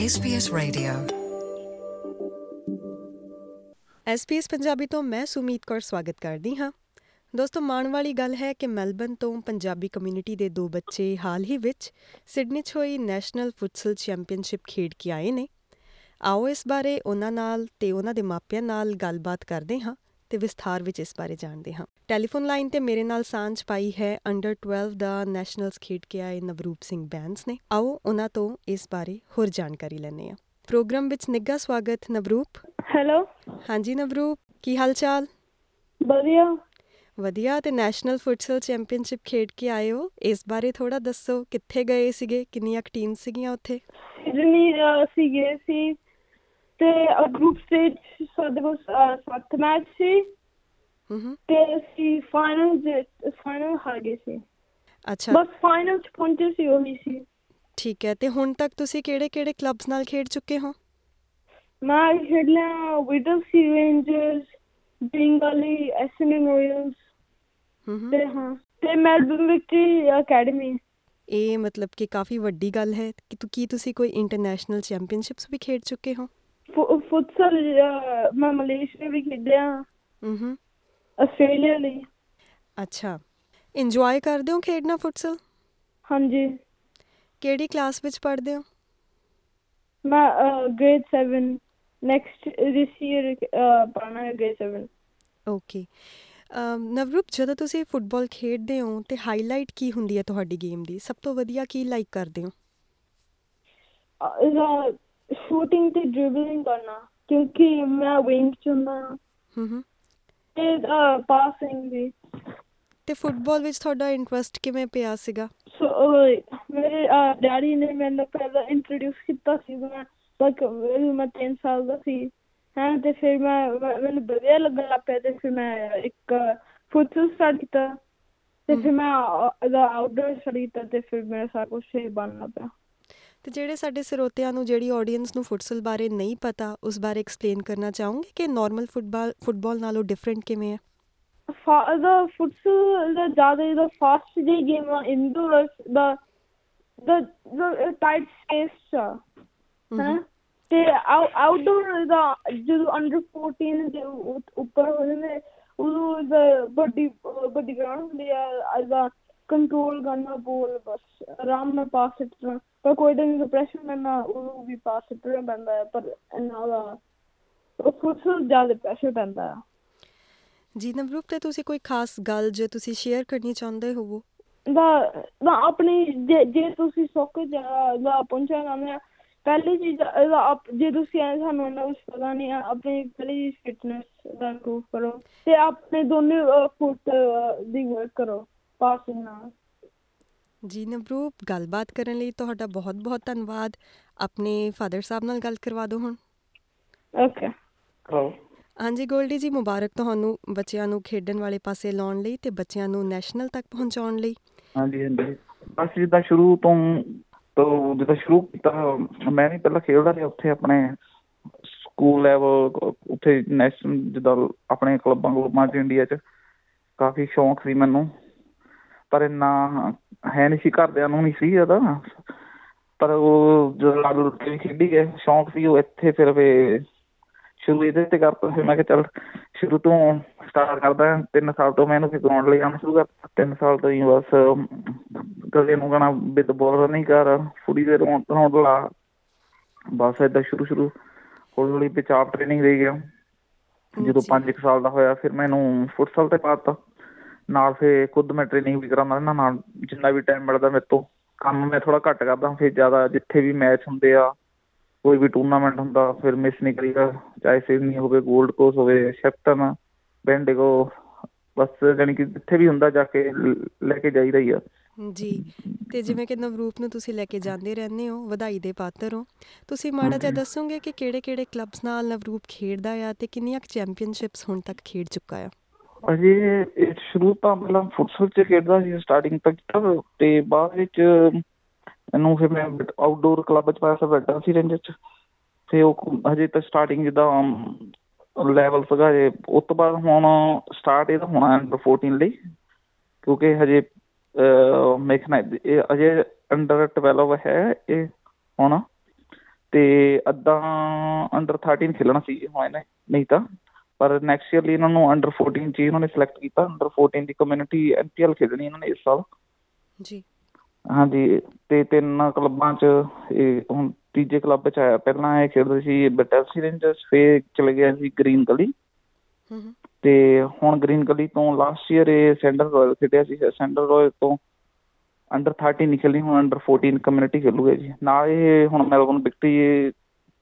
SBS Radio. SBS Punjabi ਤੋਂ ਮੈਂ ਸੁਮੀਤ ਕੌਰ ਸਵਾਗਤ ਕਰਦੀ ਹਾਂ। ਦੋਸਤੋ, ਮਾਣ ਵਾਲੀ ਗੱਲ ਹੈ ਕਿ ਮੈਲਬਨ ਤੋਂ ਪੰਜਾਬੀ ਕਮਿਊਨਿਟੀ ਦੇ ਦੋ ਬੱਚੇ ਹਾਲ ਹੀ ਵਿੱਚ ਸਿਡਨੀ 'ਚ ਹੋਈ ਨੈਸ਼ਨਲ ਫੁੱਟਸਲ ਚੈਂਪੀਅਨਸ਼ਿਪ ਖੇਡ ਕੇ ਆਏ ਨੇ। ਆਓ ਇਸ ਬਾਰੇ ਉਹਨਾਂ ਨਾਲ ਤੇ ਉਹਨਾਂ ਦੇ ਮਾਪਿਆਂ ਨਾਲ ਗੱਲਬਾਤ ਕਰਦੇ ਹਾਂ। ਤੇ ਵਿਸਥਾਰ ਵਿੱਚ ਇਸ ਬਾਰੇ ਜਾਣਦੇ ਹਾਂ। ਟੈਲੀਫੋਨ ਲਾਈਨ ਤੇ ਮੇਰੇ ਨਾਲ ਸਾਂਝ ਪਾਈ ਹੈ ਅੰਡਰ 12 ਦਾ ਨੈਸ਼ਨਲਸ ਖੇਡ ਕੇ ਆਏ ਨਵਰੂਪ ਸਿੰਘ ਬੈਂਸ ਨੇ। ਆਓ ਉਹਨਾਂ ਤੋਂ ਇਸ ਬਾਰੇ ਹੋਰ ਜਾਣਕਾਰੀ ਲੈਣੇ ਆ ਪ੍ਰੋਗਰਾਮ ਵਿੱਚ ਨਿੱਘਾ ਸਵਾਗਤ ਨਵਰੂਪ। ਹੈਲੋ ਹਾਂਜੀ ਨਵਰੂਪ ਕੀ ਹਾਲ ਚਾਲ ਵਧੀਆ। ਵਧੀਆ ਤੇ ਨੈਸ਼ਨਲ ਫੁੱਟਸਲ ਚੈਂਪੀਅਨਸ਼ਿਪ ਖੇਡ ਕੇ ਆਏ ਹੋ। ਇਸ ਬਾਰੇ ਥੋੜਾ ਦੱਸੋ ਕਿੱਥੇ ਗਏ ਸੀਗੇ ਕਿੰਨੀਆਂ ਟੀਮ ਸੀਗੀਆਂ ਉੱਥੇ? ਸਿਡਨੀ ਗਏ ਸੀ ਤੇ ਗਰੁੱਪ ਸਟੇਜ ਸਾਡੇ ਕੋਲ ਅਹ, ਸੱਤ ਮੈਚ ਸੀ। ਹੂੰ ਹੂੰ। ਤੇ ਅਸੀਂ ਫਾਈਨਲ ਫਾਈਨਲ ਹਾਰ ਗਏ ਸੀ। ਅੱਛਾ। ਬਸ ਫਾਈਨਲ ਚ ਪਹੁੰਚੇ ਸੀ ਉਹੀ ਸੀ। ਠੀਕ ਹੈ ਤੇ ਹੁਣ ਤੱਕ ਤੁਸੀਂ ਕਿਹੜੇ-ਕਿਹੜੇ ਕਲੱਬਸ ਨਾਲ ਖੇਡ ਚੁੱਕੇ ਹੋ? ਮੈਂ ਖੇਡ ਲਿਆ ਵਿਡਲ ਸੀ Rangers Bengali S N Royals ਹੂੰ ਹੂੰ। ਤੇ ਹਾਂ ਤੇ ਮੈਲਬਨ ਵਿਕਟਰੀ ਅਕੈਡਮੀ ਇਹ ਮਤਲਬ ਕਿ ਕਾਫੀ ਵੱਡੀ ਗੱਲ ਹੈ ਕਿ ਤੁ- ਕੀ ਤੁਸੀਂ ਕੋਈ ਇੰਟਰਨੈਸ਼ਨਲ ਚੈਂਪੀਅਨਸ਼ਿਪਸ ਵੀ ਖੇਡ ਚੁੱਕੇ ਹੋ? ਫੁੱਟਸਲ ਮੈਂ ਮਲੇਸ਼ੀਆ ਵੀ ਖੇਡਿਆ। ਹੂੰ ਹੂੰ ਆਸਟ੍ਰੇਲੀਆ ਲਈ। ਅੱਛਾ। ਇੰਜੋਏ ਕਰਦੇ ਹੋ ਖੇਡਣਾ ਫੁੱਟਸਲ? ਹਾਂਜੀ। ਕਿਹੜੀ ਕਲਾਸ ਵਿੱਚ ਪੜ੍ਹਦੇ ਹੋ? ਮੈਂ ਗ੍ਰੇਡ 7 ਨੈਕਸਟ ਦਿਸ ਈਅਰ ਪੜ੍ਹਨਾ ਹੈ ਗ੍ਰੇਡ 7 ਓਕੇ ਨਵਰੂਪ ਜਦੋਂ ਤੁਸੀਂ ਫੁੱਟਬਾਲ ਖੇਡਦੇ ਹੋ ਤੇ ਹਾਈਲਾਈਟ ਕੀ ਹੁੰਦੀ ਹੈ ਤੁਹਾਡੀ ਗੇਮ ਦੀ? ਸਭ ਤੋਂ ਵਧੀਆ ਕੀ ਲਾਈਕ ਕਰਦੇ ਹੋ? ਇਹਦਾ ਸ਼ੂਟਿੰਗ ਤੇ ਡ੍ਰਿਬਲਿੰਗ ਕਰਨਾ ਕਿਉਂਕਿ ਮੈਂ ਵਿੰਗ ਚ ਹੁੰਦਾ ਹੂੰ। ਹੂੰ ਤੇ ਪਾਸਿੰਗ ਵੀ। ਤੇ ਫੁੱਟਬਾਲ ਵਿੱਚ ਤੁਹਾਡਾ ਇੰਟਰਸਟ ਕਿਵੇਂ ਪਿਆ ਸੀਗਾ? ਸੋ ਮੇਰੇ ਡੈਡੀ ਨੇ ਮੈਨੂੰ ਪਹਿਲਾਂ ਇੰਟਰੋਡਿਊਸ ਕੀਤਾ ਸੀ। ਮੈਂ ਤੱਕ ਮੈਂ 3 ਸਾਲ ਦਾ ਸੀ। ਹਾਂ ਤੇ ਫਿਰ ਮੈਂ ਮੈਨੂੰ ਵਧੀਆ ਲੱਗਣ ਲੱਗ ਪਿਆ ਤੇ ਫਿਰ ਮੈਂ ਇੱਕ ਫੁੱਟਸਲ ਸਟਾਰਟ ਕੀਤਾ। ਤੇ ਫਿਰ ਮੈਂ ਆਊਟਡੋਰ ਸਟੱਡੀ ਕੀਤਾ ਤੇ ਫਿਰ ਮੇਰਾ ਸਾਰਾ ਕੁਝ ਬਣਨਾ ਪਿਆ। ਤੇ ਜਿਹੜੇ ਸਾਡੇ ਸਰੋਤਿਆਂ ਨੂੰ ਜਿਹੜੀ ਆਡੀਅנס ਨੂੰ ਫੁੱਟਸਲ ਬਾਰੇ ਨਹੀਂ ਪਤਾ ਉਸ ਬਾਰੇ ਐਕਸਪਲੇਨ ਕਰਨਾ ਚਾਹੋਗੇ ਕਿ ਨਾਰਮਲ ਫੁੱਟਬਾਲ ਫੁੱਟਬਾਲ ਨਾਲੋਂ ਡਿਫਰੈਂਟ ਕਿਵੇਂ ਹੈ? ਦਾ ਫੁੱਟਸਲ ਦਾ ਜ਼ਿਆਦਾ ਇਹਦਾ ਫਾਸਟ ਜਿਹੀ ਗੇਮ ਆ ਇੰਡੋਰ ਦਾ ਦਾ ਟਾਈਟ ਸਪੇਸ ਆ। ਹੈਂ? ਤੇ ਆਊਟਡੋਰ ਦਾ ਜਦੋਂ ਅੰਡਰ 14 ਦੇ ਉੱਪਰ ਹੋ ਜਾਂਦੇ ਉਦੋਂ ਵੱਡੀ ਵੱਡੀ ਗਰਾਊਂਡ ਹੁੰਦੀ ਆ ਇਹਦਾ ਕੰਟਰੋਲ ਕਰਨਾ ਬੋਲ ਬਸ ਆਰਾਮ ਨਾਲ ਪਾਸ ਸਿੱਟਣਾ ਪਰ ਕੋਈ ਤਾਂ ਪ੍ਰੈਸ਼ਰ ਕਰਨਾ ਉਦੋਂ ਵੀ ਪਾਸ ਸਿੱਟਣਾ ਪੈਂਦਾ ਹੈ ਪਰ ਇਹਨਾਂ ਦਾ ਫੁੱਟਸਲ ਜ਼ਿਆਦਾ ਪ੍ਰੈਸ਼ਰ ਪੈਂਦਾ ਆ ਜੀ ਨਵਰੂਪ ਤੇ ਤੁਸੀਂ ਕੋਈ ਖਾਸ ਗੱਲ ਜੋ ਤੁਸੀਂ ਸ਼ੇਅਰ ਕਰਨੀ ਚਾਹੁੰਦੇ ਹੋਵੋ? ਦਾ ਦਾ ਆਪਣੀ ਜੇ ਤੁਸੀਂ ਸੁੱਕ ਜਾ ਦਾ ਪਹੁੰਚਣਾ ਆ ਪਹਿਲੀ ਚੀਜ਼ ਜੇ ਤੁਸੀਂ ਐ ਸਾਨੂੰ ਇੰਨਾ ਕੁਛ ਪਤਾ ਨਹੀਂ ਆਪਣੀ ਪਹਿਲੀ ਫਿਟਨੈਸ ਦਾ ਇੰਪਰੂਵ ਕਰੋ ਤੇ ਆਪਣੇ ਦੋਨੇ ਫੁੱਟ ਦੀ ਵਰਕ ਕਰੋ। ਪਾਸਿੰਗ ਨਾਲ ਜੀ ਨਵਰੂਪ ਗੱਲਬਾਤ ਕਰਨ ਲਈ ਤੁਹਾਡਾ ਬਹੁਤ-ਬਹੁਤ ਧੰਨਵਾਦ। ਆਪਣੇ ਫਾਦਰ ਸਾਹਿਬ ਨਾਲ ਗੱਲ ਕਰਵਾ ਦਿਓ ਹੁਣ। ਓਕੇ ਹੈਲੋ ਹਾਂਜੀ ਗੋਲਡੀ ਜੀ ਮੁਬਾਰਕ ਤੁਹਾਨੂੰ ਬੱਚਿਆਂ ਨੂੰ ਖੇਡਣ ਵਾਲੇ ਪਾਸੇ ਲਾਉਣ ਲਈ ਤੇ ਬੱਚਿਆਂ ਨੂੰ ਨੈਸ਼ਨਲ ਤੱਕ ਪਹੁੰਚਾਉਣ ਲਈ। ਹਾਂਜੀ ਹਾਂਜੀ। ਬਸ ਜਿੱਦਾਂ ਸ਼ੁਰੂ ਤੋਂ ਤੋਂ ਜਿੱਦਾਂ ਸ਼ੁਰੂ ਕੀਤਾ ਮੈਂ ਵੀ ਪਹਿਲਾਂ ਖੇਡਦਾ ਰਿਹਾ ਉੱਥੇ ਆਪਣੇ ਸਕੂਲ ਲੈਵਲ ਉੱਥੇ ਨੈਸ਼ਨਲ ਜਿੱਦਾਂ ਆਪਣੇ ਕਲੱਬਾਂ ਕਲੱਬਾਂ 'ਚ ਇੰਡੀਆ 'ਚ। ਕਾਫੀ ਸ਼ੌਂਕ ਸੀ ਮੈਨੂੰ। ਪਰ ਇੰਨਾ ਹੈ ਨਹੀਂ ਸੀ ਘਰਦਿਆਂ ਨੂੰ ਨਹੀਂ ਸੀ ਇਹਦਾ ਪਰ ਉਹ ਜਦੋਂ ਲਾਡੂ ਰੁੱਟੇ ਵੀ ਖੇਡੀ ਗਏ ਸ਼ੌਂਕ ਸੀ ਉਹ ਇੱਥੇ ਫਿਰ ਵੇ ਸ਼ੁਰੂ ਇਹਦੇ ਤੇ ਕਰਤਾ ਫਿਰ ਮੈਂ ਕਿਹਾ ਚੱਲ ਸ਼ੁਰੂ ਤੋਂ ਸਟਾਰਟ ਕਰਦਾ ਤਿੰਨ ਸਾਲ ਤੋਂ ਮੈਂ ਇਹਨੂੰ ਫਿਰ ਗਰਾਊਂਡ ਲਈ ਆਉਣਾ ਸ਼ੁਰੂ ਕਰਤਾ। ਤਿੰਨ ਸਾਲ ਤੋਂ ਹੀ ਬਸ ਕਦੇ ਨੂੰ ਕਹਣਾ ਵਿਦ ਬੋਲ ਨਹੀਂ ਕਰ ਫੁੱਡੀ ਦੇ ਰੌਂਡ ਲਾ। ਬਸ ਏਦਾਂ ਸ਼ੁਰੂ ਸ਼ੁਰੂ ਹੌਲੀ ਹੌਲੀ ਵਿੱਚ ਆਪ ਟ੍ਰੇਨਿੰਗ ਦੇ ਗਿਆ। ਜਦੋਂ ਜੀ। 5 ਸਾਲ ਦਾ ਹੋਇਆ ਫਿਰ ਮੈਨੂੰ ਫੁੱਟਸਲ ਤੇ ਪਾਤਾ ਨਾਲ ਫਿਰ ਖੁਦ ਮੈਂ ਟ੍ਰੇਨਿੰਗ ਵੀ ਕਰਾਉਂਦਾ ਰਹਿੰਦਾ ਨਾਲ ਜਿੰਨਾ ਵੀ ਟਾਈਮ ਮਿਲਦਾ ਮੇਰੇ ਤੋਂ ਕੰਮ ਮੈਂ ਥੋੜਾ ਘੱਟ ਕਰਦਾ ਫਿਰ ਜ਼ਿਆਦਾ ਜਿੱਥੇ ਵੀ ਮੈਚ ਹੁੰਦੇ ਆ ਕੋਈ ਵੀ ਟੂਰਨਾਮੈਂਟ ਹੁੰਦਾ ਫਿਰ ਮਿਸ ਨਹੀਂ ਕਰੀਦਾ ਚਾਹੇ ਸਿਡਨੀ ਹੋਵੇ 골ਡ ਕੋਸਟ ਹੋਵੇ ਸ਼ੈਪਟਨ ਬੈਂਡਿਗੋ ਬਸ ਜਾਣੀ ਕਿ ਜਿੱਥੇ ਵੀ ਹੁੰਦਾ ਜਾ ਕੇ ਲ- ਕੇ ਜਾਈਦਾ ਹੀ ਆ। ਜੀ ਤੇ ਜਿਵੇਂ ਕਿ ਨਵਰੂਪ ਨੂੰ ਤੁਸੀਂ ਲੈ ਕੇ ਜਾਂਦੇ ਰਹਿੰਦੇ ਹੋ ਵਧਾਈ ਦੇ ਪਾਤਰ ਹੋ ਤੁਸੀਂ ਮਾੜਾ ਜਿਹਾ ਦੱਸੋਗੇ ਕਿ ਕਿਹੜੇ-ਕਿਹੜੇ ਕਲੱਬਸ ਨਾਲ ਨਵਰੂਪ ਖੇਡਦਾ ਆ ਤੇ ਕਿੰਨੀਆਂ ਚੈਂਪੀਅਨਸ਼ਿਪਸ ਹੁਣ ਤੱਕ ਖੇਡ ਚੁੱਕਾ ਆ? ਅਜੇ ਇਹ ਸ਼ੁਰੂ ਤਾਂ ਪਹਿਲਾਂ ਫੁੱਟਸਲ ਚ ਖੇਡਦਾ ਸੀ ਸਟਾਰਟਿੰਗ ਤੱਕ ਤਾਂ, ਤੇ ਬਾਅਦ ਵਿੱਚ ਇਹਨੂੰ ਫਿਰ ਮੈਂ ਆਊਟਡੋਰ ਕਲੱਬ ਚ ਪਾਇਆ ਸੀ ਬੈਠਾ ਸੀ ਰੇਂਜਰ ਚ ਤੇ ਉਹ ਹਜੇ ਤਾਂ ਸਟਾਰਟਿੰਗ ਜਿੱਦਾਂ ਲੈਵਲ ਸੀਗਾ ਜੇ ਉਸ ਤੋਂ ਬਾਅਦ ਹੁਣ ਸਟਾਰਟ ਇਹਦਾ ਹੋਣਾ ਅੰਡਰ 14 ਲਈ, ਕਿਉਂਕਿ ਹਜੇ ਮੇਖਣਾ ਇਹ ਅਜੇ ਅੰਡਰ 12 ਹੈ ਇਹ ਹੁਣ। ਤੇ ਅੱਧਾ ਅੰਡਰ 13 ਖੇਲਣਾ ਸੀ ਹੋਏ ਨੇ ਨਹੀਂ ਤਾਂ। ਪਰ ਨੈਕਸਟ ਈਅਰ ਲਈ ਇਹਨਾਂ ਨੂੰ ਅੰਡਰ 14 ਚ ਇਹਨਾਂ ਨੇ ਸਿਲੈਕਟ ਕੀਤਾ ਅੰਡਰ 14 ਦੀ ਕਮਿਊਨਿਟੀ ਐਨਪੀਐਲ ਖੇਡਣੀ ਇਹਨਾਂ ਨੇ ਇਸ ਸਾਲ। ਜੀ। ਹਾਂਜੀ ਤੇ ਤਿੰਨ ਕਲੱਬਾਂ ਚ ਇਹ ਹੁਣ ਤੀਜੇ ਕਲੱਬ ਚ ਆਇਆ ਪਹਿਲਾਂ ਇਹ ਖੇਡਦੇ ਸੀ ਬੈਟਲਸੀ ਰੇਂਜਰਸ ਫੇਰ ਚਲੇ ਗਿਆ ਸੀ ਗ੍ਰੀਨ ਗਲੀ ਤੇ ਹੁਣ ਗ੍ਰੀਨ ਗਲੀ ਤੋਂ ਲਾਸਟ ਈਅਰ ਇਹ ਸੈਂਟਰ ਰਾਇਲ ਖੇਡਿਆ ਸੀ। ਸੈਂਟਰ ਰਾਇਲ ਤੋਂ ਅੰਡਰ 13 ਨਹੀਂ ਖੇਲੀ ਹੁਣ ਅੰਡਰ 14 ਕਮਿਊਨਿਟੀ ਖੇਲੂਗੇ ਜੀ। ਨਾਲ ਇਹ ਹੁਣ ਮੈਲਬਨ ਵਿਕਟਰੀ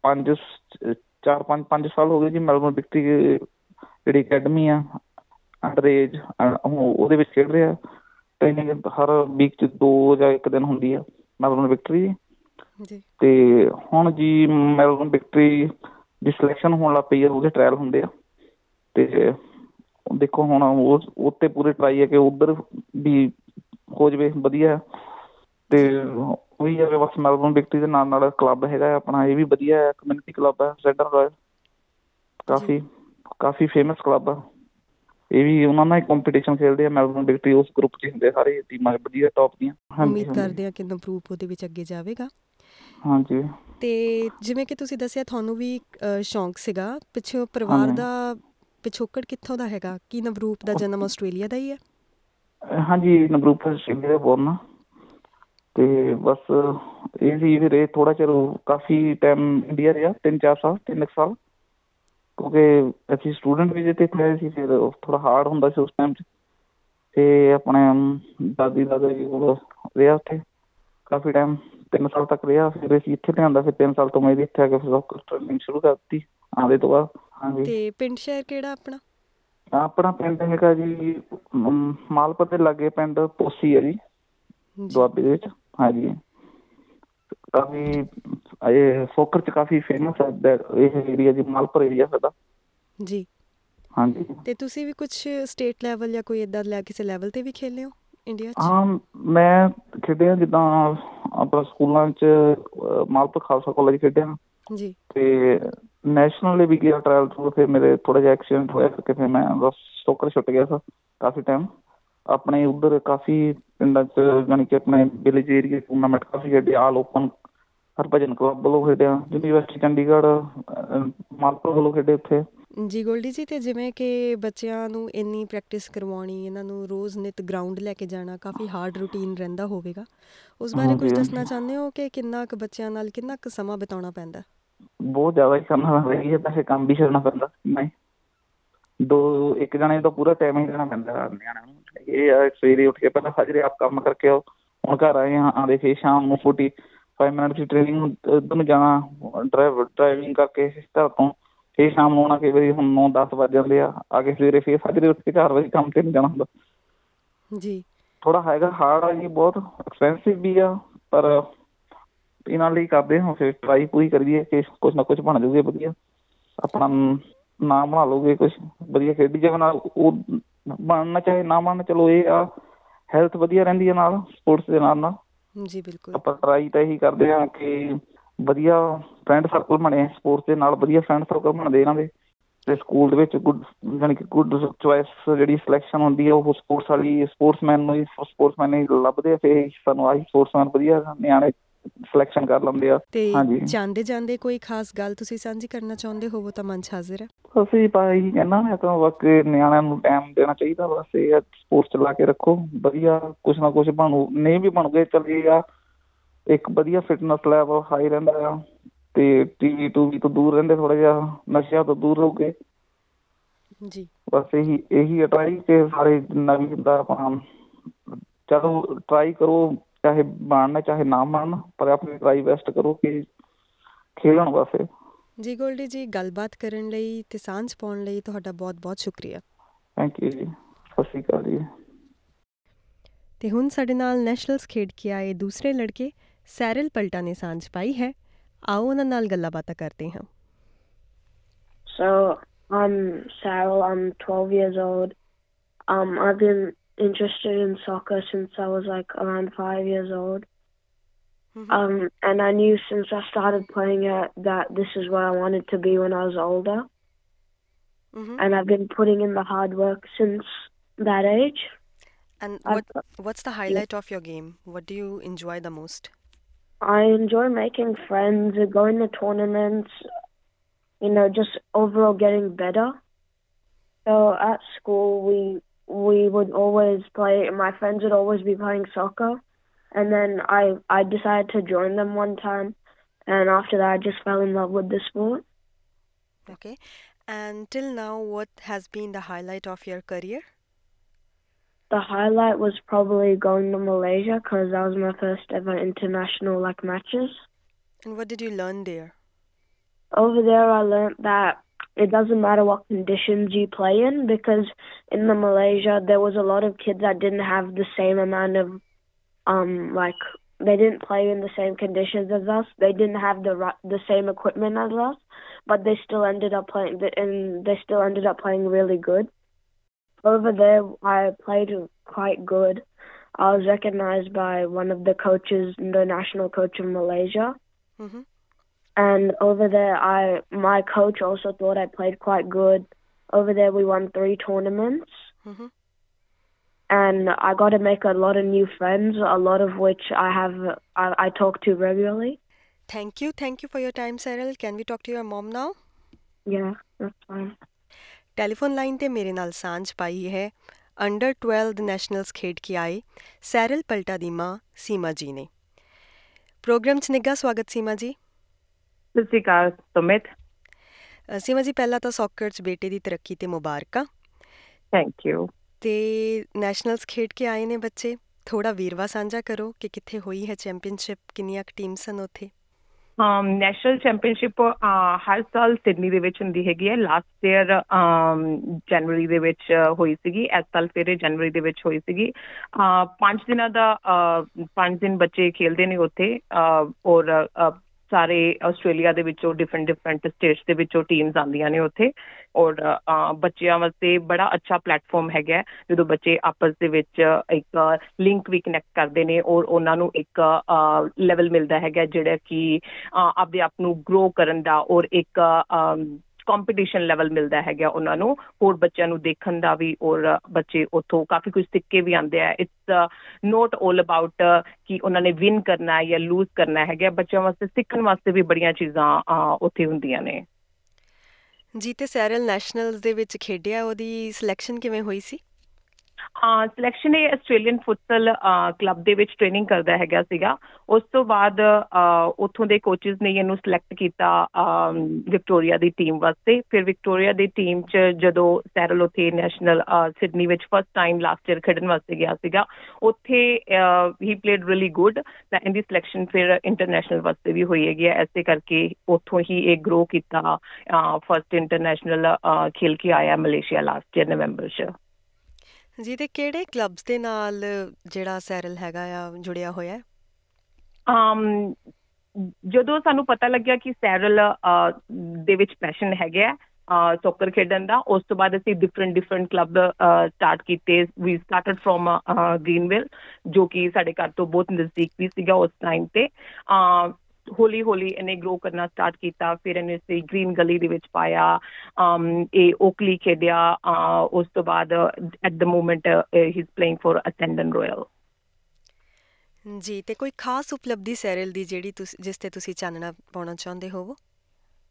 ਪੰਜ ਚਾਰ ਪੰਜ ਪੰਜ ਸਾਲ ਹੋ ਗਏ ਜੀ ਮੈਲਬਨ ਵਿਕਟਰੀ ਜਿਹੜੀ ਅਕੈਡਮੀ ਆ ਅੰਡਰ ਏਜ ਉਹਦੇ ਵਿੱਚ ਖੇਡ ਰਿਹਾ। ਟ੍ਰੇਨਿੰਗ ਹਰ ਵੀਕ ਚ ਦੋ ਜਾਂ ਇੱਕ ਦਿਨ ਹੁੰਦੀ ਆ ਮੈਲਬਨ ਵਿਕਟਰੀ। ਜੀ। ਤੇ ਹੁਣ ਜੀ ਮੈਲਬਨ ਵਿਕਟਰੀ ਦੀ ਸਿਲੈਕਸ਼ਨ ਹੋਣ ਲੱਗ ਪਈ ਆ ਉਹਦੇ ਟ੍ਰਾਇਲ ਹੁੰਦੇ ਆ। ਤੇ ਦੇਖੋ ਹੁਣ ਉਹ ਉੱਤੇ ਪੂਰੀ ਟਰਾਈ ਹੈ ਕਿ ਉਧਰ ਵੀ ਹੋ ਜਵੇ ਵਧੀਆ। ਤੇ ਉਹੀ ਹੈ ਕਿ ਬਸ ਮੈਲਬਨ ਵਿਕਟਰੀ ਦੇ ਨਾਲ ਨਾਲ ਕਲੱਬ ਹੈਗਾ ਆਪਣਾ ਇਹ ਵੀ ਵਧੀਆ ਹੈ ਕਮਿਊਨਿਟੀ ਕਲੱਬ ਹੈ ਸੈਂਟਰ ਰਾਇਲ ਕਾਫੀ ਕਾਫੀ ਫੇਮਸ ਕਲੱਬ ਆ। ਇਹ ਵੀ ਉਹਨਾਂ ਨਾਲ ਕੰਪੀਟੀਸ਼ਨ ਖੇਡਦੇ ਆ ਮੈਲਬਨ ਵਿਕਟਰੀ ਉਸ ਗਰੁੱਪ 'ਚ ਹੁੰਦੇ ਸਾਰੇ ਟੀਮਾਂ ਵਧੀਆ ਟੌਪ ਦੀਆਂ। ਉਮੀਦ ਕਰਦੇ ਹਾਂ ਕਿ ਨਵਰੂਪ ਉਹਦੇ ਵਿੱਚ ਅੱਗੇ ਜਾਵੇਗਾ। ਹਾਂਜੀ। ਤੇ ਜਿਵੇਂ ਕਿ ਤੁਸੀਂ ਦੱਸਿਆ ਤੁਹਾਨੂੰ ਵੀ ਸ਼ੌਂਕ ਸੀਗਾ। ਪਿੱਛੋਂ ਪਰਿਵਾਰ। ਦਾ ਪਿਛੋਕੜ ਕਿੱਥੋਂ ਦਾ ਹੈਗਾ? ਕੀ ਨਵਰੂਪ ਦਾ ਜਨਮ ਆਸਟ੍ਰੇਲੀਆ ਦਾ ਹੀ ਹੈ? ਹਾਂਜੀ ਨਵਰੂਪ ਆਸਟ੍ਰੇਲੀਆ ਬੋਰਨ ਆ। ਤੇ ਬਸ ਇਹ ਸੀ ਫਿਰ ਇਹ ਥੋੜਾ ਚਿਰ ਕਾਫੀ ਟਾਈਮ ਇੰਡੀਆ ਰਿਹਾ ਤਿੰਨ ਚਾਰ ਸਾਲ ਤਿੰਨ ਕੁ ਸਾਲ। ਕਿਉਂਕਿ ਅਸੀਂ ਸਟੂਡੈਂਟ ਵੀਜ਼ੇ ਤੇ ਆਏ ਸੀ ਫਿਰ ਥੋੜਾ ਹਾਰਡ ਹੁੰਦਾ ਸੀ ਉਸ ਟਾਈਮ 'ਚ। ਤੇ ਆਪਣੇ ਦਾਦੀ ਦਾਦਾ ਜੀ ਕੋਲ ਰਿਹਾ ਉੱਥੇ। ਕਾਫੀ ਟਾਈਮ ਤਿੰਨ ਸਾਲ ਤੱਕ ਰਿਹਾ। ਫਿਰ ਅਸੀਂ ਇੱਥੇ ਲਿਆਂਦਾ ਫਿਰ ਤਿੰਨ ਸਾਲ ਤੋਂ ਮੈਂ ਵੀ ਇੱਥੇ ਆ ਕੇ ਫਿਰ ਟ੍ਰੇਨਿੰਗ ਸ਼ੁਰੂ ਕਰ ਦਿੱਤੀ ਆਉਂਦੇ ਤੋਂ ਬਾਅਦ। ਹਾਂਜੀ। ਤੇ ਪਿੰਡ ਸ਼ਹਿਰ ਕਿਹੜਾ ਆਪਣਾ? ਆਪਣਾ ਪਿੰਡ ਹੈਗਾ ਜੀ ਮਾਲਪੁਰ ਦੇ ਲਾਗੇ ਪਿੰਡ ਪੋਸੀ ਹੈ ਜੀ। ਦੁਆਬੇ ਦੇ ਵਿੱਚ। ਹਾਂਜੀ। ਕਾਫੀ ਇਹ ਫੋਕਰ ਚ ਕਾਫੀ ਫੇਮਸ ਹੈ ਇਹ ਏਰੀਆ ਜੀ ਮਾਲਪੁਰ ਏਰੀਆ ਸਾਡਾ। ਜੀ। ਹਾਂਜੀ। ਤੇ ਤੁਸੀਂ ਵੀ ਕੁਝ ਸਟੇਟ ਲੈਵਲ ਜਾਂ ਕੋਈ ਇਦਾਂ ਲੈ ਕਿਸੇ ਲੈਵਲ ਤੇ ਵੀ ਖੇਲੇ ਹੋ ਇੰਡੀਆ 'ਚ? ਹਾਂ ਮੈਂ ਖੇਡਿਆ ਜਿੱਦਾਂ ਆਪਣਾ ਸਕੂਲਾਂ ਚ ਮਾਲਪੁਰ ਖਾਲਸਾ ਕਾਲਜ ਖੇਡਿਆ। ਜੀ। ਤੇ ਨੈਸ਼ਨਲ ਲਈ ਵੀ ਗਿਆ ਟ੍ਰਾਇਲ ਤੋਂ ਫਿਰ ਮੇਰੇ ਥੋੜਾ ਜਿਹਾ ਐਕਸੀਡੈਂਟ ਹੋਇਆ ਕਰਕੇ ਫਿਰ ਮੈਂ ਬਸ ਸਟੋਕਰ ਛੁੱਟ ਗਿਆ ਸੀ ਕਾਫੀ ਟਾਈਮ ਆਪਣੇ ਉਧਰ ਕਾਫੀ ਪਿੰਡਾਂ ਚ ਜਾਣੀ ਕਿ ਆਪਣੇ ਵਿਲੇਜ ਏਰੀਆ ਟੂਰਨਾਮੈਂਟ ਕਾਫੀ ਖੇਡੇ ਆਲ ਓਪਨ ਹਰਭਜਨ ਕਲੱਬ ਵੱਲੋਂ ਖੇਡਿਆ ਯੂਨੀਵਰਸਿਟੀ ਚੰਡੀਗੜ੍ਹ ਮਾਲਪੁਰ ਵੱਲੋਂ ਖੇਡੇ ਉੱਥੇ। ਜੀ ਗੋਲਡੀ ਜੀ ਤੇ ਜਿਵੇਂ ਕਿ ਬੱਚਿਆਂ ਨੂੰ ਇੰਨੀ ਪ੍ਰੈਕਟਿਸ ਕਰਵਾਉਣੀ ਇਹਨਾਂ ਨੂੰ ਰੋਜ਼ ਨਿਤ ਗਰਾਊਂਡ ਲੈ ਕੇ ਜਾਣਾ ਕਾਫੀ ਹਾਰਡ ਰੂਟੀਨ ਰਹਿੰਦਾ ਹੋਵੇਗਾ। ਉਸ ਬਾਰੇ ਕੁਝ ਦੱਸਣਾ। ਚਾਹੁੰਦੇ ਹੋ ਕਿ ਕਿੰਨਾ ਕੁ ਬੱਚਿਆਂ ਨਾਲ ਕਿੰਨਾ ਕੁ ਸਮਾਂ ਬਿਤਾਉਣਾ ਪੈਂਦਾ? ਬਹੁਤ ਜ਼ਿਆਦਾ ਹੀ ਕਰਨਾ ਪੈਂਦਾ ਹੈ ਤਾਂ ਕੰਮ ਵੀ ਛੱਡਣਾ ਪੈਂਦਾ। ਨਹੀਂ ਦੋ ਇੱਕ ਜਣੇ ਦਾ ਪੂਰਾ ਟਾਈਮ ਹੀ ਦੇਣਾ ਪੈਂਦਾ ਨਿਆਣਿਆਂ ਨੂੰ ਇਹ ਆ ਸਵੇਰੇ ਉੱਠ ਕੇ ਪਹਿਲਾਂ ਸਾਜਰੇ ਆਪ ਕੰਮ ਕਰਕੇ ਆਓ। ਹੁਣ ਘਰ ਆਏ ਹਾਂ ਆਂਦੇ ਫੇਰ ਸ਼ਾਮ ਨੂੰ 45 ਮਿੰਟ ਦੀ ਟ੍ਰੇਨਿੰਗ ਉਧਰ ਨੂੰ ਜਾਣਾ ਡਰਾਈਵ ਡਰਾਈਵਿੰਗ ਕਰਕੇ ਘਰ ਤੋਂ। ਫੇਰ ਸ਼ਾਮ ਨੂੰ ਆਉਣਾ ਕਈ ਵਾਰੀ ਹੁਣ 9 10 ਵੱਜ ਜਾਂਦੇ ਆ ਆ ਕੇ ਸਵੇਰੇ ਫੇਰ ਸਾਜਰੇ ਉੱਠ ਕੇ 4 ਵਜੇ ਕੰਮ ਤੇ ਨਹੀਂ ਜਾਣਾ ਹੁੰਦਾ। ਜੀ। ਥੋੜਾ ਹੈਗਾ ਹਾਰਡ ਆ ਜੀ ਬਹੁਤ ਐਕਸਪੈਂਸਿਵ ਵੀ ਆ ਪਰ ਇਹਨਾਂ ਲਈ ਕਰਦੇ ਹਾਂ ਫਿਰ ਟਰਾਈ ਪੂਰੀ ਕਰੀਏ ਕਿ ਕੁਝ ਨਾ ਕੁਝ ਬਣ ਜਾਊਗੇ ਵਧੀਆ। ਆਪਣਾ ਨਾਮ ਬਣਾ ਲਓਗੇ ਕੁਝ ਵਧੀਆ ਖੇਡੀ ਜਾਵੇ ਨਾਲ ਉਹ ਬਣਨਾ ਚਾਹੇ ਨਾ ਬਣਨਾ ਚਲੋ ਇਹ ਆ ਹੈਲਥ ਵਧੀਆ ਰਹਿੰਦੀ ਹੈ ਨਾਲ ਸਪੋਰਟਸ ਦੇ ਨਾਲ ਨਾਲ। ਜੀ ਬਿਲਕੁਲ। ਆਪਾਂ ਟਰਾਈ ਤਾਂ ਇਹੀ ਕਰਦੇ ਹਾਂ ਕਿ ਵਧੀਆ ਫਰੈਂਡ ਸਰਕਲ ਬਣੇ ਸਪੋਰਟਸ ਦੇ ਨਾਲ ਵਧੀਆ ਫਰੈਂਡ ਸਰਕਲ ਬਣਦੇ ਇਹਨਾਂ ਦੇ। ਤੇ ਸਕੂਲ ਦੇ ਵਿੱਚ ਗੁੱਡ ਯਾਨੀ ਕਿ ਗੁੱਡ ਚੁਆਇਸ ਜਿਹੜੀ ਸਿਲੈਕਸ਼ਨ ਹੁੰਦੀ ਹੈ ਉਹ ਸਪੋਰਟਸ ਵਾਲੀ ਸਪੋਰਟਸਮੈਨ ਨੂੰ ਹੀ ਸਪੋਰਟਸਮੈਨ ਹੀ ਲੱਭਦੇ ਆ ਫਿਰ ਸਾਨੂੰ ਆਹੀ ਸਪੋਰਟਸਮੈਨ ਵਧੀਆ ਨਿਆਣੇ ਸਿਲੈਕਸ਼ਨ ਕਰ ਲੈਂਦੇ ਆ। ਤੇ ਹਾਂਜੀ। ਜਾਂਦੇ ਜਾਂਦੇ ਕੋਈ ਖਾਸ ਗੱਲ ਤੁਸੀਂ ਸਾਂਝੀ ਕਰਨਾ ਚਾਹੁੰਦੇ ਹੋਵੋ ਤਾਂ ਮੰਚ ਹਾਜ਼ਰ ਹੈ। ਅਸੀਂ ਭਾਈ ਕਹਿਣਾ ਮੈਂ ਤਾਂ ਬਾਕੀ ਨਿਆਣਿਆਂ ਨੂੰ ਟਾਈਮ ਦੇਣਾ ਚਾਹੀਦਾ ਬਸ ਇਹ ਸਪੋਰਟਸ ਚ ਲਾ ਕੇ ਰੱਖੋ। ਵਧੀਆ ਕੁਛ ਨਾ ਕੁਛ ਬਣੂ ਨਹੀਂ ਵੀ ਬਣੂਗੇ ਚੱਲ ਇਹ ਆ। ਇੱਕ ਵਧੀਆ ਫਿਟਨੈਸ ਲੈਵਲ ਹਾਈ ਰਹਿੰਦਾ ਆ ਤੇ ਟੀਵੀ ਟੂਵੀ ਤੋਂ ਦੂਰ ਰਹਿੰਦੇ ਥੋੜਾ ਜਿਹਾ ਨਸ਼ਿਆਂ ਤੋਂ ਦੂਰ ਰਹੋਗੇ ਜੀ। ਬਸ ਇਹੀ ਇਹੀ ਟਰਾਈ ਕਿ ਸਾਰੇ ਨਵੀਂ ਦਾ ਆਪਣਾ ਚਲੋ ਟਰਾਈ ਕਰੋ। ਚਾਹੇ ਬਣਨਾ ਚਾਹੇ ਨਾ ਬਣਨ ਪਰ ਆਪਣੀ ਟਰਾਈ ਬੈਸਟ ਕਰੋ ਕਿ ਖੇਲਣ ਵਾਸਤੇ। ਜੀ ਗੋਲਡੀ ਜੀ ਗੱਲਬਾਤ ਕਰਨ ਲਈ ਤੇ ਸਾਂਝ ਪਾਉਣ ਲਈ ਤੁਹਾਡਾ ਬਹੁਤ-ਬਹੁਤ ਸ਼ੁਕਰੀਆ। ਥੈਂਕ ਯੂ ਜੀ। ਸਤਿ ਸ਼੍ਰੀ ਅਕਾਲ ਜੀ। ਤੇ ਹੁਣ ਸਾਡੇ ਨਾਲ ਨੈਸ਼ਨਲਸ ਖੇਡ ਕੇ ਆਏ ਦੂਸਰੇ ਲੜਕੇ ਸੈਰਲ ਪਲਟਾ ਨੇ ਸਾਂਝ ਪਾਈ ਹੈ। ਆਓ ਉਹਨਾਂ ਨਾਲ ਗੱਲਾਂ ਬਾਤਾਂ ਕਰਦੇ ਹਾਂ। So I'm Sarah. I'm 12 years old. Um, I've been interested in soccer since I was like around five years old. Um, and I knew since I started playing it that this is where I wanted to be when I was older. Mhm. And I've been putting in the hard work since that age. And what what's the highlight of your game? What do you enjoy the most? I enjoy making friends, going to tournaments, you know, just overall getting better. So at school, we we would always play. My friends would always be playing soccer, and then I I decided to join them one time, and after that, I just fell in love with the sport. Okay. And till now, what has been the highlight of your career? The highlight was probably going to Malaysia because that was my first ever international like matches. And what did you learn there? Over there, I learned that it doesn't matter what conditions you play in because in the Malaysia there was a lot of kids that didn't have the same amount of um like they didn't play in the same conditions as us. They didn't have the the same equipment as us, but they still ended up playing and they still ended up playing really good. Over there, I played quite good. I was recognized by one of the coaches, the national coach of Malaysia. Mm-hmm. And over there, I my coach also thought I played quite good. Over there, we won three tournaments, Mm-hmm. and I got to make a lot of new friends. A lot of which I have I, I talk to regularly. Thank you. Thank you for your time, Cyril. Can we talk to your mom now? Yeah, that's fine. Telephone line ਤੇ ਮੇਰੇ ਨਾਲ ਸਾਂਝ ਪਾਈ ਹੈ under 12 nationals ਖੇਡ ਕੇ ਆਏ ਸੈਰਲ ਪਲਟਾ ਦੀ ਮਾਂ ਸੀਮਾ ਜੀ ਨੇ ਪ੍ਰੋਗਰਾਮ 'ਚ ਨਿੱਘਾ ਸਵਾਗਤ ਸੀਮਾ ਜੀ ਸਤਿ ਸ਼੍ਰੀ ਅਕਾਲ ਸੁਮਿਤ। ਸੀਮਾ ਜੀ ਪਹਿਲਾਂ ਤਾਂ ਸੌਕਰ 'ਚ ਬੇਟੇ ਦੀ ਤਰੱਕੀ ਤੇ ਮੁਬਾਰਕਾਂ। ਥੈਂਕ ਯੂ ਤੇ ਨੈਸ਼ਨਲਸ ਖੇਡ ਕੇ ਆਏ ਨੇ ਬੱਚੇ। ਥੋੜਾ ਵੀਰਵਾ ਸਾਂਝਾ ਕਰੋ ਕਿ ਕਿੱਥੇ ਹੋਈ ਹੈ ਚੈਂਪੀਅਨਸ਼ਿਪ ਕਿੰਨੀਆਂ ਟੀਮਸ ਹਨ ਉੱਥੇ? um ਨੈਸ਼ਨਲ ਚੈਂਪੀਅਨਸ਼ਿਪ ਹਰ ਸਾਲ ਸਿਡਨੀ ਦੇ ਵਿੱਚ ਹੁੰਦੀ ਹੈਗੀ ਹੈ। ਲਾਸਟ ਈਅਰ um ਜਨਵਰੀ ਦੇ ਵਿੱਚ ਹੋਈ ਸੀਗੀ। ਇਸ ਸਾਲ ਫਿਰ ਜਨਵਰੀ ਦੇ ਵਿੱਚ ਹੋਈ ਸੀਗੀ। ਪੰਜ ਦਿਨਾਂ ਦਾ ਪੰਜ ਦਿਨ ਬੱਚੇ ਖੇਲਦੇ ਨੇ ਉੱਥੇ। ਔਰ ਸਾਰੇ ਆਸਟ੍ਰੇਲੀਆ ਦੇ ਵਿੱਚੋਂ ਡਿਫਰੈਂਟ ਡਿਫਰੈਂਟ ਸਟੇਟਸ ਦੇ ਵਿੱਚੋਂ ਟੀਮਸ ਆਉਂਦੀਆਂ ਨੇ ਉੱਥੇ ਔਰ ਅਹ, ਬੱਚਿਆਂ ਵਾਸਤੇ ਬੜਾ ਅੱਛਾ ਪਲੇਟਫਾਰਮ ਹੈਗਾ ਹੈ, ਜਦੋਂ ਬੱਚੇ ਆਪਸ ਦੇ ਵਿੱਚ ਇੱਕ ਲਿੰਕ ਵੀ ਕਨੈਕਟ ਕਰਦੇ ਨੇ ਔਰ ਉਹਨਾਂ ਨੂੰ ਇੱਕ ਲੈਵਲ ਮਿਲਦਾ ਹੈਗਾ ਜਿਹੜਾ ਕਿ ਅਹ, ਆਪਦੇ ਆਪ ਨੂੰ ਗਰੋ ਕਰਨ ਦਾ ਔਰ ਇੱਕ ਕੰਪੀਟੀਸ਼ਨ ਲੈਵਲ ਮਿਲਦਾ ਹੈਗਾ ਉਹਨਾਂ ਨੂੰ ਹੋਰ ਬੱਚਿਆਂ ਨੂੰ ਦੇਖਣ ਦਾ ਵੀ ਔਰ ਬੱਚੇ ਉੱਥੋਂ ਕਾਫੀ ਕੁਝ ਸਿੱਖ ਕੇ ਵੀ ਆਉਂਦੇ ਆ। ਇਟਸ ਨੋਟ 올 ਅਬਾਊਟ ਕਿ ਉਹਨਾਂ ਨੇ ਵਿਨ ਕਰਨਾ ਹੈ ਜਾਂ ਲੂਜ਼ ਕਰਨਾ ਹੈਗਾ। ਬੱਚਿਆਂ ਵਾਸਤੇ ਸਿੱਖਣ ਵਾਸਤੇ ਵੀ ਬੜੀਆਂ ਚੀਜ਼ਾਂ ਅਹ, ਉੱਥੇ ਹੁੰਦੀਆਂ ਨੇ। ਜੀ ਤੇ ਸੈਰਲ ਨੈਸ਼ਨਲਸ ਦੇ ਵਿੱਚ ਖੇਡਿਆ ਉਹਦੀ ਸਿਲੈਕਸ਼ਨ ਕਿਵੇਂ ਹੋਈ ਸੀ? ਸਿਲੈਕਸ਼ਨ ਇਹ ਆਸਟ੍ਰੇਲੀਅਨ ਫੁੱਟਸਲ ਕਲੱਬ ਦੇ ਵਿੱਚ ਟ੍ਰੇਨਿੰਗ ਕਰਦਾ ਹੈਗਾ ਸੀਗਾ। ਉਸ ਤੋਂ ਬਾਅਦ ਅਹ, ਉੱਥੋਂ ਦੇ ਕੋਚਸ ਨੇ ਇਹਨੂੰ ਸਿਲੈਕਟ ਕੀਤਾ ਵਿਕਟੋਰੀਆ ਦੀ ਟੀਮ ਵਾਸਤੇ। ਫਿਰ ਵਿਕਟੋਰੀਆ ਦੀ ਟੀਮ 'ਚ ਜਦੋਂ ਸੈਰਲ ਉੱਥੇ ਨੈਸ਼ਨਲ ਸਿਡਨੀ ਵਿੱਚ ਫਸਟ ਟਾਈਮ ਲਾਸਟ ਈਅਰ ਖੇਡਣ ਵਾਸਤੇ ਗਿਆ ਸੀਗਾ ਉੱਥੇ ਹੀ ਪਲੇਡ ਰੀਲੀ ਗੁੱਡ ਤਾਂ ਇਹਦੀ ਸਿਲੈਕਸ਼ਨ ਫਿਰ ਇੰਟਰਨੈਸ਼ਨਲ ਵਾਸਤੇ ਵੀ ਹੋਈ ਹੈਗੀ ਹੈ। ਐਸੇ ਕਰਕੇ ਉੱਥੋਂ ਹੀ ਇਹ ਗਰੋ ਕੀਤਾ ਫਸਟ ਇੰਟਰਨੈਸ਼ਨਲ ਖੇਲ ਕੇ ਆਇਆ ਮਲੇਸ਼ੀਆ ਲਾਸਟ ਈਅਰ ਨਵੰਬਰ 'ਚ। ਜੀ ਤੇ ਕਿਹੜੇ ਕਲੱਬਸ ਦੇ ਨਾਲ ਜਿਹੜਾ ਸੈਰਲ ਹੈਗਾ ਆ ਜੁੜਿਆ ਹੋਇਆ ਹੈ? ਅਮ ਜਦੋਂ ਸਾਨੂੰ ਪਤਾ ਲੱਗਿਆ ਕਿ ਸੈਰਲ ਅਹ, ਦੇ ਵਿੱਚ ਪੈਸ਼ਨ ਹੈਗਾ ਹੈ ਸੋਕਰ ਖੇਡਣ ਦਾ ਉਸ ਤੋਂ ਬਾਅਦ ਅਸੀਂ ਡਿਫਰੈਂਟ ਡਿਫਰੈਂਟ ਕਲੱਬ ਸਟਾਰਟ ਕੀਤੇ। ਵੀ ਸਟਾਰਟਡ ਫਰੋਮ ਗ੍ਰੀਨਵਿਲ ਜੋ ਕਿ ਸਾਡੇ ਘਰ ਤੋਂ ਬਹੁਤ ਨਜ਼ਦੀਕ ਵੀ ਸੀਗਾ ਉਸ ਟਾਈਮ ਤੇ। ਅਹ, ਹੌਲੀ ਹੌਲੀ ਇਹਨੇ ਗਰੋ ਕਰਨਾ ਸਟਾਰਟ ਕੀਤਾ ਫਿਰ ਇਹਨੇ ਸੇ ਗ੍ਰੀਨ ਗਲੀ ਦੇ ਵਿੱਚ ਪਾਇਆ ਅਮ ਇਹ ਓਕਲੀ ਖੇਡਿਆ ਅਹ, ਉਸ ਤੋਂ ਬਾਅਦ at the moment he is playing for Essendon Royal ਜੀ ਤੇ ਕੋਈ ਖਾਸ ਉਪਲਬਧੀ ਸੈਰਲ ਦੀ ਜਿਹੜੀ ਤੁਸੀਂ ਜਿਸ ਤੇ ਤੁਸੀਂ ਚਾਨਣਾ ਪਾਉਣਾ ਚਾਹੁੰਦੇ ਹੋਵੋ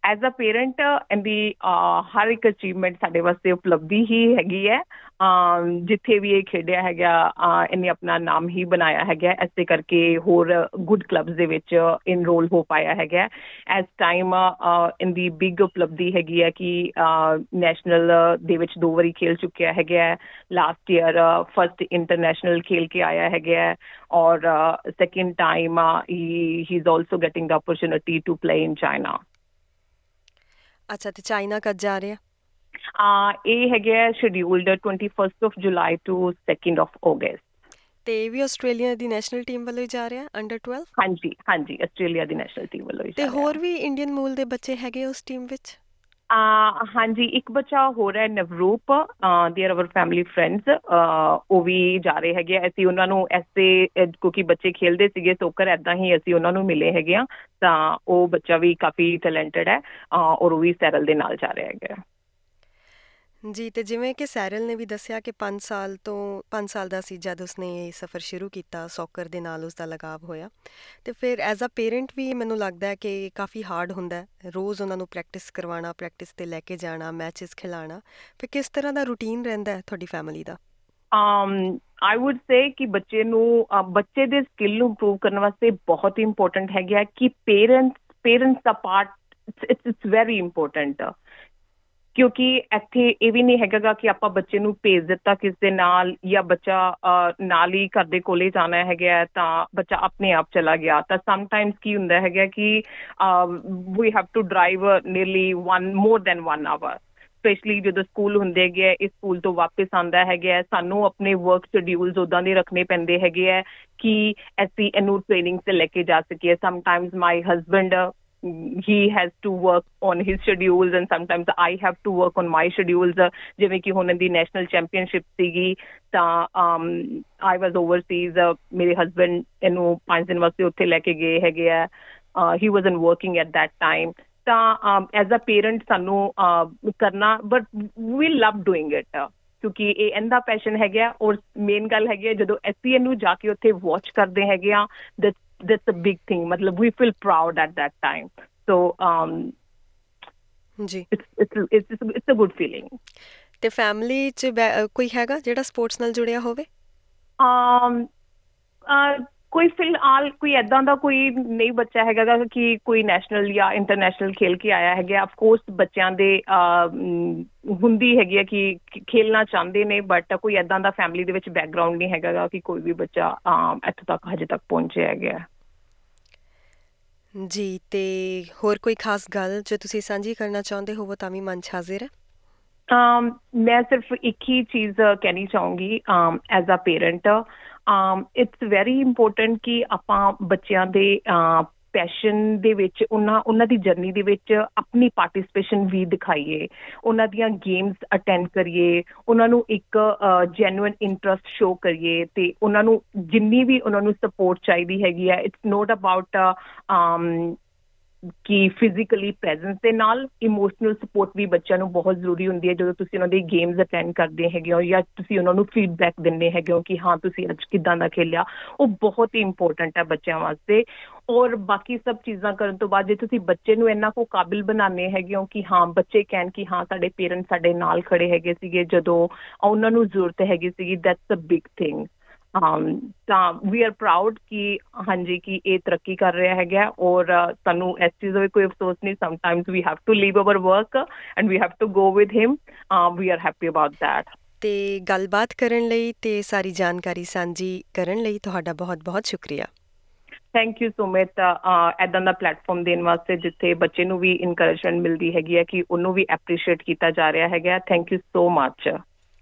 ਐਜ਼ ਅ ਪੇਰੈਂਟ ਇਹਦੀ ਅਹ, ਹਰ ਇੱਕ ਅਚੀਵਮੈਂਟ ਸਾਡੇ ਵਾਸਤੇ ਉਪਲਬਧੀ ਹੀ ਹੈਗੀ ਹੈ। ਅਮ, ਜਿੱਥੇ ਵੀ ਇਹ ਖੇਡਿਆ ਹੈਗਾ ਅਹ, ਇਹਨੇ ਆਪਣਾ ਨਾਮ ਹੀ ਬਣਾਇਆ ਹੈਗਾ ਐਸੇ ਕਰਕੇ ਹੋਰ ਗੁੱਡ ਕਲੱਬਸ ਦੇ ਵਿੱਚ ਇਨਰੋਲ ਹੋ ਪਾਇਆ ਹੈਗਾ ਐਸ ਟਾਈਮ ਇਹਦੀ ਬਿਗ ਉਪਲਬਧੀ ਹੈਗੀ ਹੈ ਕਿ ਨੈਸ਼ਨਲ ਦੇ ਵਿੱਚ ਦੋ ਵਾਰੀ ਖੇਲ ਚੁੱਕਿਆ ਹੈਗਾ ਲਾਸਟ ਈਅਰ ਫਰਸਟ ਇੰਟਰਨੈਸ਼ਨਲ ਖੇਲ ਕੇ ਆਇਆ ਹੈਗਾ ਔਰ second time he he is also getting the opportunity to play in China ਅੱਛਾ ਤੇ ਚਾਈਨਾ ਕਦ ਜਾ ਰਿਹਾ Uh, ਇਹ ਹੈਗੇ scheduled 21st of July to 2nd of August ਤੇ ਇਹ ਵੀ ਆਸਟ੍ਰੇਲੀਆ ਦੀ ਨੈਸ਼ਨਲ ਟੀਮ ਵੱਲੋਂ ਹੀ ਜਾ ਰਿਹਾ ਅੰਡਰ 12 ਹਾਂਜੀ ਹਾਂਜੀ ਆਸਟ੍ਰੇਲੀਆ ਦੀ ਨੈਸ਼ਨਲ ਟੀਮ ਵੱਲੋਂ ਹੀ ਤੇ ਜਾ ਰਿਹਾ। ਹੋਰ ਵੀ ਇੰਡੀਅਨ ਮੂਲ ਦੇ ਬੱਚੇ ਹੈਗੇ ਉਸ ਟੀਮ ਵਿੱਚ? ਅਹ ਹਾਂਜੀ ਇੱਕ ਬੱਚਾ ਹੋਰ ਹੈ Navroop they are hour family friends ਉਹ ਵੀ ਜਾ ਰਹੇ ਹੈਗੇ ਆ। ਅਸੀਂ ਉਹਨਾਂ ਨੂੰ ਐਸੇ ਅਹ, ਕਿਉਂਕਿ ਬੱਚੇ ਖੇਲਦੇ ਸੀਗੇ ਸੋਕਰ ਐਦਾਂ ਹੀ ਅਸੀਂ ਉਹਨਾਂ ਨੂੰ ਮਿਲੇ ਹੈਗੇ ਆ ਤਾਂ ਉਹ ਬੱਚਾ ਵੀ ਕਾਫੀ ਟੈਲੈਂਟਡ ਹੈ ਅਹ, ਔਰ ਉਹ ਵੀ ਸੈਰਲ ਦੇ ਨਾਲ ਜਾ ਰਿਹਾ ਹੈਗਾ ਜੀ, ਤੇ ਜਿਵੇਂ ਕਿ ਸੈਰਲ ਨੇ ਵੀ ਦੱਸਿਆ ਕਿ 5 ਸਾਲ ਤੋਂ 5 ਸਾਲ ਦਾ ਸੀ ਜਦ ਉਸਨੇ ਇਹ ਸਫ਼ਰ ਸ਼ੁਰੂ ਕੀਤਾ ਸੌਕਰ ਦੇ ਨਾਲ ਉਸ ਦਾ ਲਗਾਵ ਹੋਇਆ। ਤੇ ਫਿਰ ਐਜ਼ ਅ ਪੇਰੈਂਟ ਵੀ ਮੈਨੂੰ ਲੱਗਦਾ ਹੈ ਕਿ ਕਾਫੀ ਹਾਰਡ ਹੁੰਦਾ ਹੈ ਰੋਜ਼ ਉਹਨਾਂ ਨੂੰ ਪ੍ਰੈਕਟਿਸ ਕਰਵਾਉਣਾ, ਪ੍ਰੈਕਟਿਸ ਤੇ ਲੈ ਕੇ ਜਾਣਾ, ਮੈਚਸ ਖਿਲਾਣਾ ਫਿਰ ਕਿਸ ਤਰ੍ਹਾਂ ਦਾ ਰੂਟੀਨ ਰਹਿੰਦਾ ਹੈ ਤੁਹਾਡੀ ਫੈਮਿਲੀ ਦਾ? um i would say ਕਿ ਬੱਚੇ ਨੂੰ ਬੱਚੇ ਦੇ ਸਕਿੱਲ ਨੂੰ ਇੰਪਰੂਵ ਕਰਨ ਵਾਸਤੇ ਬਹੁਤ ਹੀ ਇੰਪੋਰਟੈਂਟ ਹੈ ਗਿਆ ਕਿ parents parents the part it's it's very important ਕਿਉਂਕਿ ਇੱਥੇ ਇਹ ਵੀ ਨਹੀਂ ਹੈਗਾ ਕਿ ਆਪਾਂ ਬੱਚੇ ਨੂੰ ਭੇਜ ਦਿੱਤਾ ਕਿਸ ਦੇ ਨਾਲ ਜਾਂ ਬੱਚਾ ਨਾਲ ਹੀ ਘਰ ਦੇ ਕੋਲੇ ਜਾਣਾ ਹੈਗਾ ਤਾਂ ਬੱਚਾ ਆਪਣੇ ਆਪ ਚਲਾ ਗਿਆ। ਤਾਂ ਸਮ ਟਾਈਮਸ ਕੀ ਹੁੰਦਾ ਹੈਗਾ ਕਿ we have to drive nearly 1 more than 1 hour specially ਜਦੋਂ ਸਕੂਲ ਹੁੰਦੇ ਹੈਗੇ ਇਸ ਸਕੂਲ ਤੋਂ ਵਾਪਸ ਆਂਦਾ ਹੈਗਾ ਸਾਨੂੰ ਆਪਣੇ ਵਰਕ ਸ਼ਡਿਊਲਸ ਉਦਾਂ ਦੇ ਰੱਖਣੇ ਪੈਂਦੇ ਹੈਗੇ ਆ ਕਿ ਅਸੀਂ ਇਹਨੂੰ ਟ੍ਰੇਨਿੰਗ ਤੇ ਲੈ ਕੇ ਜਾ ਸਕੀਏ। Sometimes my husband he has to work on his schedules and sometimes I have to work on my schedules. Uh, ਜਿਵੇਂ ਕਿ ਹੁਣ ਦੀ ਨੈਸ਼ਨਲ ਚੈਂਪੀਅਨਸ਼ਿਪ ਸੀਗੀ, ਤਾਂ um I was overseas uh, ਮੇਰੇ ਹਸਬੰਡ ਇਹਨੂੰ 5 ਦਿਨ ਵਾਸਤੇ ਉੱਥੇ ਲੈ ਕੇ ਗਏ ਹੈਗੇ ਆ। uh, He wasn't working at that time. ਤਾਂ ਐਜ਼ ਅ ਪੇਰੈਂਟ ਸਾਨੂੰ ਕਰਨਾ but we love doing it ਕਿਉਂਕਿ ਇਹ ਇਹਦਾ ਪੈਸ਼ਨ ਹੈਗਾ ਔਰ ਮੇਨ ਗੱਲ ਹੈਗੀ ਜਦੋਂ ਅਸੀਂ ਇਹਨੂੰ ਜਾ ਕੇ ਉੱਥੇ ਵਾਚ ਕਰਦੇ ਹੈਗੇ ਆ that's a big thing matlab we feel proud at that time so um ਜੀ it's it's it's it's a good feeling ਤੇ ਫੈਮਿਲੀ ਚ ਕੋਈ ਹੈਗਾ ਜਿਹੜਾ ਸਪੋਰਟਸ ਨਾਲ ਜੁੜਿਆ ਹੋਵੇ um ਕੋਈ ਫਿਲਹਾਲ ਕੋਈ ਐਦਾਂ ਦਾ ਕੋਈ ਨਹੀਂ ਬੱਚਾ ਹੈਗਾ ਕਿ ਕੋਈ ਨੈਸ਼ਨਲ ਜਾਂ ਇੰਟਰਨੈਸ਼ਨਲ ਖੇਲ ਕੇ ਆਇਆ ਹੈਗਾ। ਆਫ ਕੋਰਸ ਬੱਚਿਆਂ ਦੇ ਹੁੰਦੀ ਹੈਗੀ ਹੈ ਕਿ ਖੇਲਣਾ ਚਾਹੁੰਦੇ ਨੇ ਬਟ ਕੋਈ ਐਦਾਂ ਦਾ ਫੈਮਿਲੀ ਦੇ ਵਿੱਚ ਬੈਕਗ੍ਰਾਉਂਡ ਨਹੀਂ ਹੈਗਾ ਕਿ ਕੋਈ ਵੀ ਬੱਚਾ ਇੱਥੋਂ ਤੱਕ ਹਜੇ ਤੱਕ ਪਹੁੰਚਿਆ ਹੈਗਾ। ਜੀ ਤੇ ਹੋਰ ਕੋਈ ਖਾਸ ਗੱਲ ਜੋ ਤੁਸੀਂ ਸਾਂਝੀ ਕਰਨਾ ਚਾਹੁੰਦੇ ਹੋ ਉਹ ਤਾਂ ਵੀ ਮਨ ਹਾਜ਼ਰ ਹੈ? ਮੈਂ ਸਿਰਫ ਇੱਕ ਹੀ ਚੀਜ਼ ਕਹਿਣੀ ਚਾਹੂੰਗੀ as a parent it's very important ਕਿ ਆਪਾਂ ਬੱਚਿਆਂ ਦੇ ਪੈਸ਼ਨ ਦੇ ਵਿੱਚ ਉਹਨਾਂ ਉਹਨਾਂ ਦੀ ਜਰਨੀ ਦੇ ਵਿੱਚ ਆਪਣੀ ਪਾਰਟਿਸਿਪੇਸ਼ਨ ਵੀ ਦਿਖਾਈਏ। ਉਹਨਾਂ ਦੀਆਂ ਗੇਮਸ ਅਟੈਂਡ ਕਰੀਏ, ਉਹਨਾਂ ਨੂੰ ਇੱਕ ਜੈਨੂਇਨ ਇੰਟਰਸਟ ਸ਼ੋ ਕਰੀਏ ਤੇ ਉਹਨਾਂ ਨੂੰ ਜਿੰਨੀ ਵੀ ਉਹਨਾਂ ਨੂੰ ਸਪੋਰਟ ਚਾਹੀਦੀ ਹੈਗੀ ਹੈ ਇਟਸ ਨੋਟ ਅਬਾਊਟ um ਕਿ ਫਿਜ਼ੀਕਲੀ ਪ੍ਰੈਜ਼ੈਂਸ ਦੇ ਨਾਲ ਇਮੋਸ਼ਨਲ ਸਪੋਰਟ ਵੀ ਬੱਚਿਆਂ ਨੂੰ ਬਹੁਤ ਜ਼ਰੂਰੀ ਹੁੰਦੀ ਹੈ। ਜਦੋਂ ਤੁਸੀਂ ਉਹਨਾਂ ਦੇ ਗੇਮਸ ਅਟੈਂਡ ਕਰਦੇ ਹੈਗੇ ਹੋ ਜਾਂ ਤੁਸੀਂ ਉਹਨਾਂ ਨੂੰ ਫੀਡਬੈਕ ਦਿੰਦੇ ਹੈਗੇ ਹੋ ਕਿ ਹਾਂ, ਤੁਸੀਂ ਅੱਜ ਕਿਦਾਂ ਦਾ ਖੇਲਿਆ, ਉਹ ਬਹੁਤ ਹੀ ਇੰਪੋਰਟੈਂਟ ਹੈ ਬੱਚਿਆਂ ਵਾਸਤੇ। ਔਰ ਬਾਕੀ ਸਭ ਚੀਜ਼ਾਂ ਕਰਨ ਤੋਂ ਬਾਅਦ ਜੇ ਤੁਸੀਂ ਬੱਚੇ ਨੂੰ ਇੰਨਾ ਕੋ ਕਾਬਿਲ ਬਣਾਉਂਦੇ ਹੈਗੇ ਹੋ ਕਿ ਹਾਂ, ਬੱਚੇ ਕਹਿਣ ਕਿ ਹਾਂ, ਸਾਡੇ ਪੇਰੈਂਟਸ ਸਾਡੇ ਨਾਲ ਖੜੇ ਹੈਗੇ ਸੀਗੇ ਜਦੋਂ ਉਹਨਾਂ ਨੂੰ ਜ਼ਰੂਰਤ ਹੈਗੀ ਸੀਗੀ that's a big thing um ਤਾਂ ਵੀ ਆਰ ਪ੍ਰਾਊਡ ਕਿ ਹਾਂਜੀ ਕਿ ਇਹ ਤਰੱਕੀ ਕਰ ਰਿਹਾ ਹੈਗਾ ਔਰ ਸਾਨੂੰ ਇਸ ਚੀਜ਼ ਦਾ ਕੋਈ ਅਫਸੋਸ ਨਹੀਂ sometimes we have to leave our work and we have to go with him we are happy about that ਤੇ ਗੱਲਬਾਤ ਕਰਨ ਲਈ ਤੇ ਸਾਰੀ ਜਾਣਕਾਰੀ ਸਾਂਝੀ ਕਰਨ ਲਈ ਤੁਹਾਡਾ ਬਹੁਤ-ਬਹੁਤ ਸ਼ੁਕਰੀਆ। ਥੈਂਕ ਯੂ ਸੁਮਿਤ ਐਦਾਂ ਦਾ ਪਲੇਟਫਾਰਮ ਦੇਣ ਵਾਸਤੇ ਜਿੱਥੇ ਬੱਚੇ ਨੂੰ ਵੀ ਇਨਕਰੇਜਮੈਂਟ ਮਿਲਦੀ ਹੈਗੀ ਹੈ ਕਿ ਉਹਨੂੰ ਵੀ ਐਪਰੀਸ਼ੀਏਟ ਕੀਤਾ ਜਾ ਰਿਹਾ ਹੈਗਾ thank you so much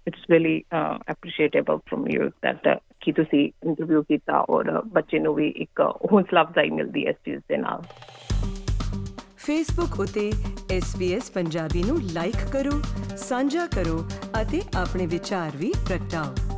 it's really appreciable from you that ਕਿ ਤੁਸੀਂ ਇੰਟਰਵਿਊ ਕੀਤਾ ਔਰ ਬੱਚੇ ਨੂੰ ਵੀ ਇੱਕ ਹੌਸਲਾ ਅਫਜ਼ਾਈ ਮਿਲਦੀ ਹੈ ਇਸ ਚੀਜ਼ ਦੇ ਨਾਲ। ਫੇਸਬੁੱਕ ਉਤੇ SBS ਪੰਜਾਬੀ ਨੂੰ ਲਾਈਕ ਕਰੋ, ਸਾਂਝਾ ਕਰੋ ਅਤੇ ਆਪਣੇ ਵਿਚਾਰ ਵੀ ਪ੍ਰਗਟਾਓ।